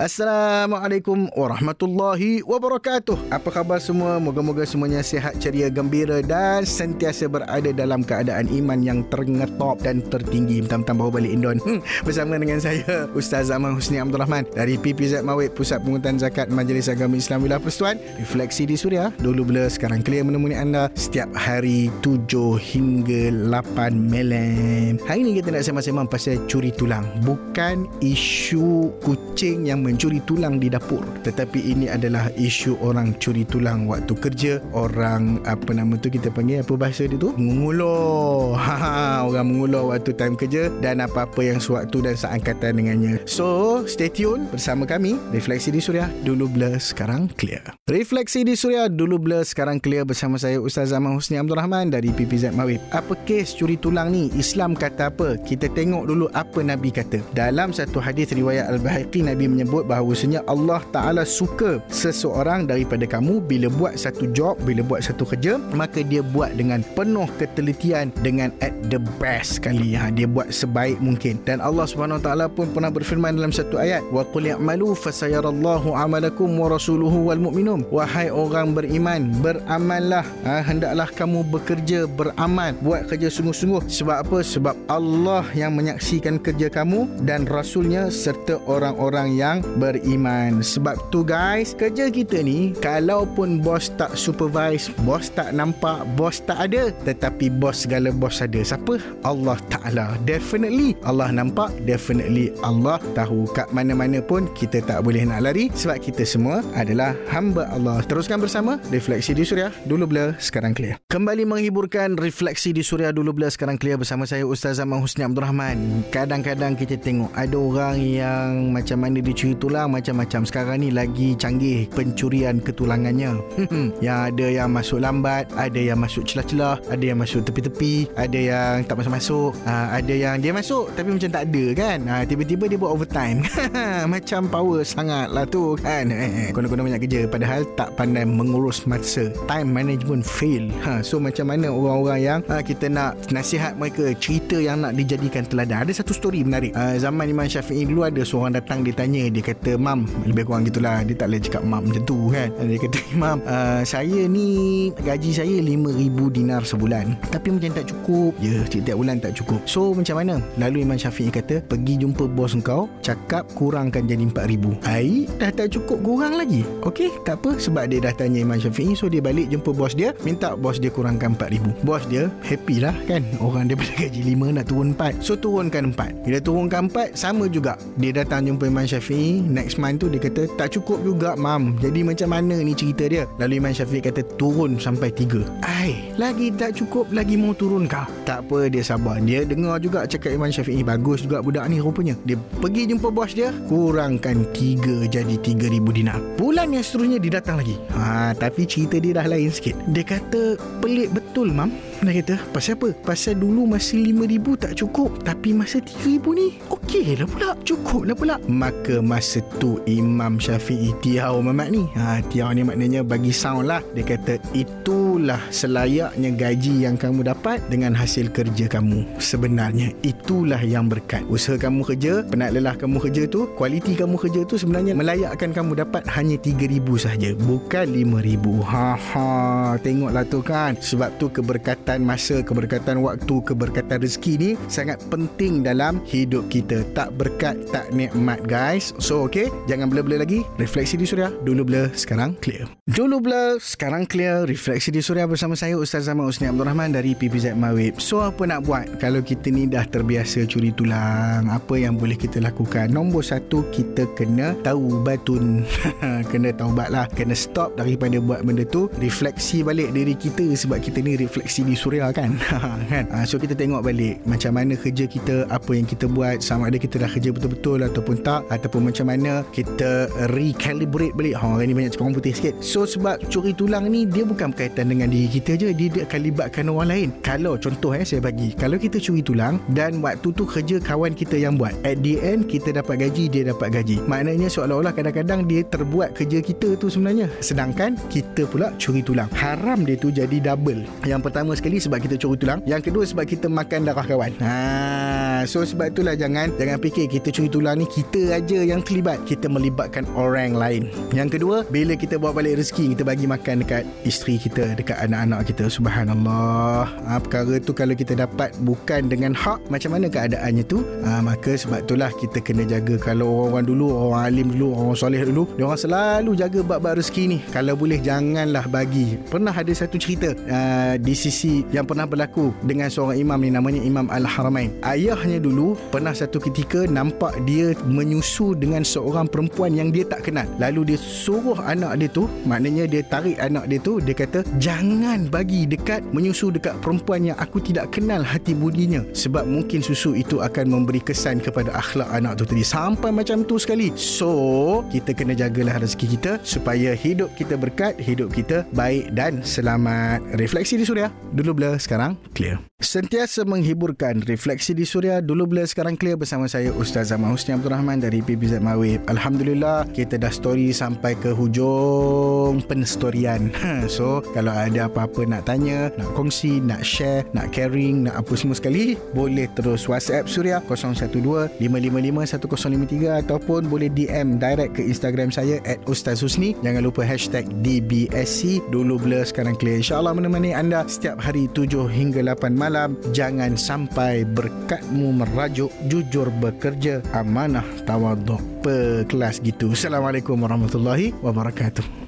Assalamualaikum warahmatullahi wabarakatuh. Apa khabar semua? Moga-moga semuanya sihat, ceria, gembira dan sentiasa berada dalam keadaan iman yang terngetop dan tertinggi. Mentang-mentang bawa balik Indon. Hmm, bersama dengan saya, Ustaz Zaman Husni Abdul Rahman dari PPZ Mawid, Pusat Pengutan Zakat Majlis Agama Islam Wilayah Persatuan. Refleksi di Suria, dulu bila sekarang clear menemui anda setiap hari 7 hingga 8 malam. Hari ini kita nak sembang-sembang pasal curi tulang. Bukan isu kucing yang mencuri tulang di dapur. Tetapi ini adalah isu orang curi tulang waktu kerja. Orang apa nama tu kita panggil apa bahasa dia tu? Mengulur ha orang mengulur waktu time kerja dan apa-apa yang sewaktu dan seangkatan dengannya. So stay tune bersama kami refleksi di suria dulu blur sekarang clear. Refleksi di suria dulu blur sekarang clear bersama saya Ustaz Zaman Husni Abdul Rahman dari PPZ Mawib. Apa kes curi tulang ni? Islam kata apa? Kita tengok dulu apa Nabi kata. Dalam satu hadis riwayat Al-Bahaqi Nabi menyebut menyebut bahawasanya Allah Ta'ala suka seseorang daripada kamu bila buat satu job, bila buat satu kerja, maka dia buat dengan penuh ketelitian dengan at the best sekali. Ha, dia buat sebaik mungkin. Dan Allah Subhanahu Wa Ta'ala pun pernah berfirman dalam satu ayat, Wa qul ya'malu fasayarallahu amalakum wa rasuluhu wal mu'minum. Wahai orang beriman, beramallah. Ha, hendaklah kamu bekerja, beramal, buat kerja sungguh-sungguh. Sebab apa? Sebab Allah yang menyaksikan kerja kamu dan Rasulnya serta orang-orang yang beriman. Sebab tu guys, kerja kita ni kalau pun bos tak supervise, bos tak nampak, bos tak ada, tetapi bos segala bos ada. Siapa? Allah Taala. Definitely Allah nampak, definitely Allah tahu. Kat mana-mana pun kita tak boleh nak lari sebab kita semua adalah hamba Allah. Teruskan bersama Refleksi di Suria. Dulu blur, sekarang clear. Kembali menghiburkan Refleksi di Suria dulu blur sekarang clear bersama saya Ustaz Zaman Husni Abdul Rahman. Kadang-kadang kita tengok ada orang yang macam mana dia tulang macam-macam. Sekarang ni lagi canggih pencurian ketulangannya. Yang ada yang masuk lambat ada yang masuk celah-celah ada yang masuk tepi-tepi ada yang tak masuk-masuk. Uh, ada yang dia masuk tapi macam tak ada kan? Uh, tiba-tiba dia buat overtime. Macam power sangat lah tu kan? Kena-kena banyak kerja. Padahal tak pandai mengurus masa. Time management fail. Ha, so macam mana orang-orang yang uh, kita nak nasihat mereka cerita yang nak dijadikan teladan. Ada satu story menarik. Uh, zaman Imam Syafi'i dulu ada seorang datang dia tanya dia kata mam lebih kurang gitulah. Dia tak boleh cakap mam macam tu kan? Dia kata mam uh, saya ni gaji saya 5000 dinar sebulan. Tapi macam tak cukup. Ya setiap bulan tak cukup. So macam mana? Lalu Imam Syafi'i kata pergi jumpa bos engkau cakap kurangkan jadi 4000 ai dah tak cukup kurang lagi. Okey tak apa. Sebab dia dah tanya Imam Syafi'i so dia balik jumpa bos dia minta bos dia kurangkan 4000 bos dia happy lah kan? Orang dia pada gaji 5 nak turun 4 so turunkan 4 bila turunkan 4 sama juga. Dia datang jumpa Imam Next month tu dia kata tak cukup juga mam. Jadi macam mana ni cerita dia? Lalu Imam Syafiq kata turun sampai tiga. Ai lagi tak cukup lagi mau turun kah? Tak apa dia sabar. Dia dengar juga cakap Imam Syafiq bagus juga budak ni rupanya. Dia pergi jumpa bos dia kurangkan tiga jadi tiga ribu dinar. Bulan yang seterusnya dia datang lagi. Ha, tapi cerita dia dah lain sikit. Dia kata pelik betul mam dia kata pasal apa? Pasal dulu lima ribu tak cukup tapi masa tiga ribu ni okey lah pula. Cukup lah pula. Maka masa tu Imam Syafi'i tiau mamat ni ha, tiau ni maknanya bagi sound lah. Dia kata itulah selayaknya gaji yang kamu dapat dengan hasil kerja kamu. Sebenarnya itulah yang berkat. Usaha kamu kerja penat lelah kamu kerja tu kualiti kamu kerja tu sebenarnya melayakkan kamu dapat hanya 3000 sahaja bukan 5000 ha ha. Tengoklah tu kan. Sebab tu keberkatan masa keberkatan waktu keberkatan rezeki ni sangat penting dalam hidup kita. Tak berkat tak nikmat guys. So okay jangan blur-blur lagi. Refleksi di suria dulu blur sekarang clear. Dulu blur sekarang clear. Refleksi di suria bersama saya Ustaz Zaman Usni Abdul Rahman dari PPZ Mawib. So apa nak buat? Kalau kita ni dah terbiasa curi tulang apa yang boleh kita lakukan? Nombor satu kita kena tahu batun. Kena taubat lah kena stop daripada buat benda tu. Refleksi balik diri kita sebab kita ni refleksi di suria kan? Kan? Ah, so kita tengok balik macam mana kerja kita apa yang kita buat sama ada kita dah kerja betul-betul ataupun tak ataupun macam mana kita recalibrate balik. Ha, orang ni banyak cakap orang putih sikit. So sebab curi tulang ni dia bukan berkaitan dengan diri kita je. Dia, dia akan libatkan orang lain. Kalau contoh eh saya bagi. Kalau kita curi tulang dan waktu tu kerja kawan kita yang buat at the end kita dapat gaji dia dapat gaji. Maknanya seolah-olah kadang-kadang dia terbuat kerja kita tu sebenarnya. Sedangkan kita pula curi tulang. Haram dia tu jadi double. Yang pertama sekali sekali sebab kita curi tulang. Yang kedua sebab kita makan darah kawan. Ha, so sebab itulah jangan jangan fikir kita curi tulang ni kita aja yang terlibat. Kita melibatkan orang lain. Yang kedua, bila kita bawa balik rezeki, kita bagi makan dekat isteri kita, dekat anak-anak kita. Subhanallah. Ha, perkara tu kalau kita dapat bukan dengan hak, macam mana keadaannya tu? Ha, maka sebab itulah kita kena jaga kalau orang-orang dulu, orang alim dulu, orang soleh dulu, dia orang selalu jaga bab-bab rezeki ni. Kalau boleh janganlah bagi. Pernah ada satu cerita uh, di sisi yang pernah berlaku dengan seorang imam ni namanya Imam Al-Haramain. Ayahnya dulu pernah satu ketika nampak dia menyusu dengan seorang perempuan yang dia tak kenal. Lalu dia suruh anak dia tu, maknanya dia tarik anak dia tu, dia kata jangan bagi dekat menyusu dekat perempuan yang aku tidak kenal hati budinya sebab mungkin susu itu akan memberi kesan kepada akhlak anak tu tadi. Sampai macam tu sekali. So, kita kena jagalah rezeki kita supaya hidup kita berkat, hidup kita baik dan selamat. Refleksi di Suria. Dulu blur, sekarang clear. Sentiasa menghiburkan Refleksi di Suria. Dulu blur sekarang clear Bersama saya Ustaz Zaman Husni Abdul Rahman Dari PBZ Mawib. Alhamdulillah Kita dah story Sampai ke hujung Penstorian So Kalau ada apa-apa nak tanya Nak kongsi Nak share Nak caring Nak apa semua sekali Boleh terus WhatsApp Suria 012-555-1053 Ataupun boleh DM Direct ke Instagram saya At Ustaz Husni. Jangan lupa hashtag DBSC Dulu blur sekarang clear InsyaAllah menemani anda Setiap hari 7 hingga 8 malam malam jangan sampai berkatmu merajuk jujur bekerja amanah tawaduk pekelas gitu. Assalamualaikum warahmatullahi wabarakatuh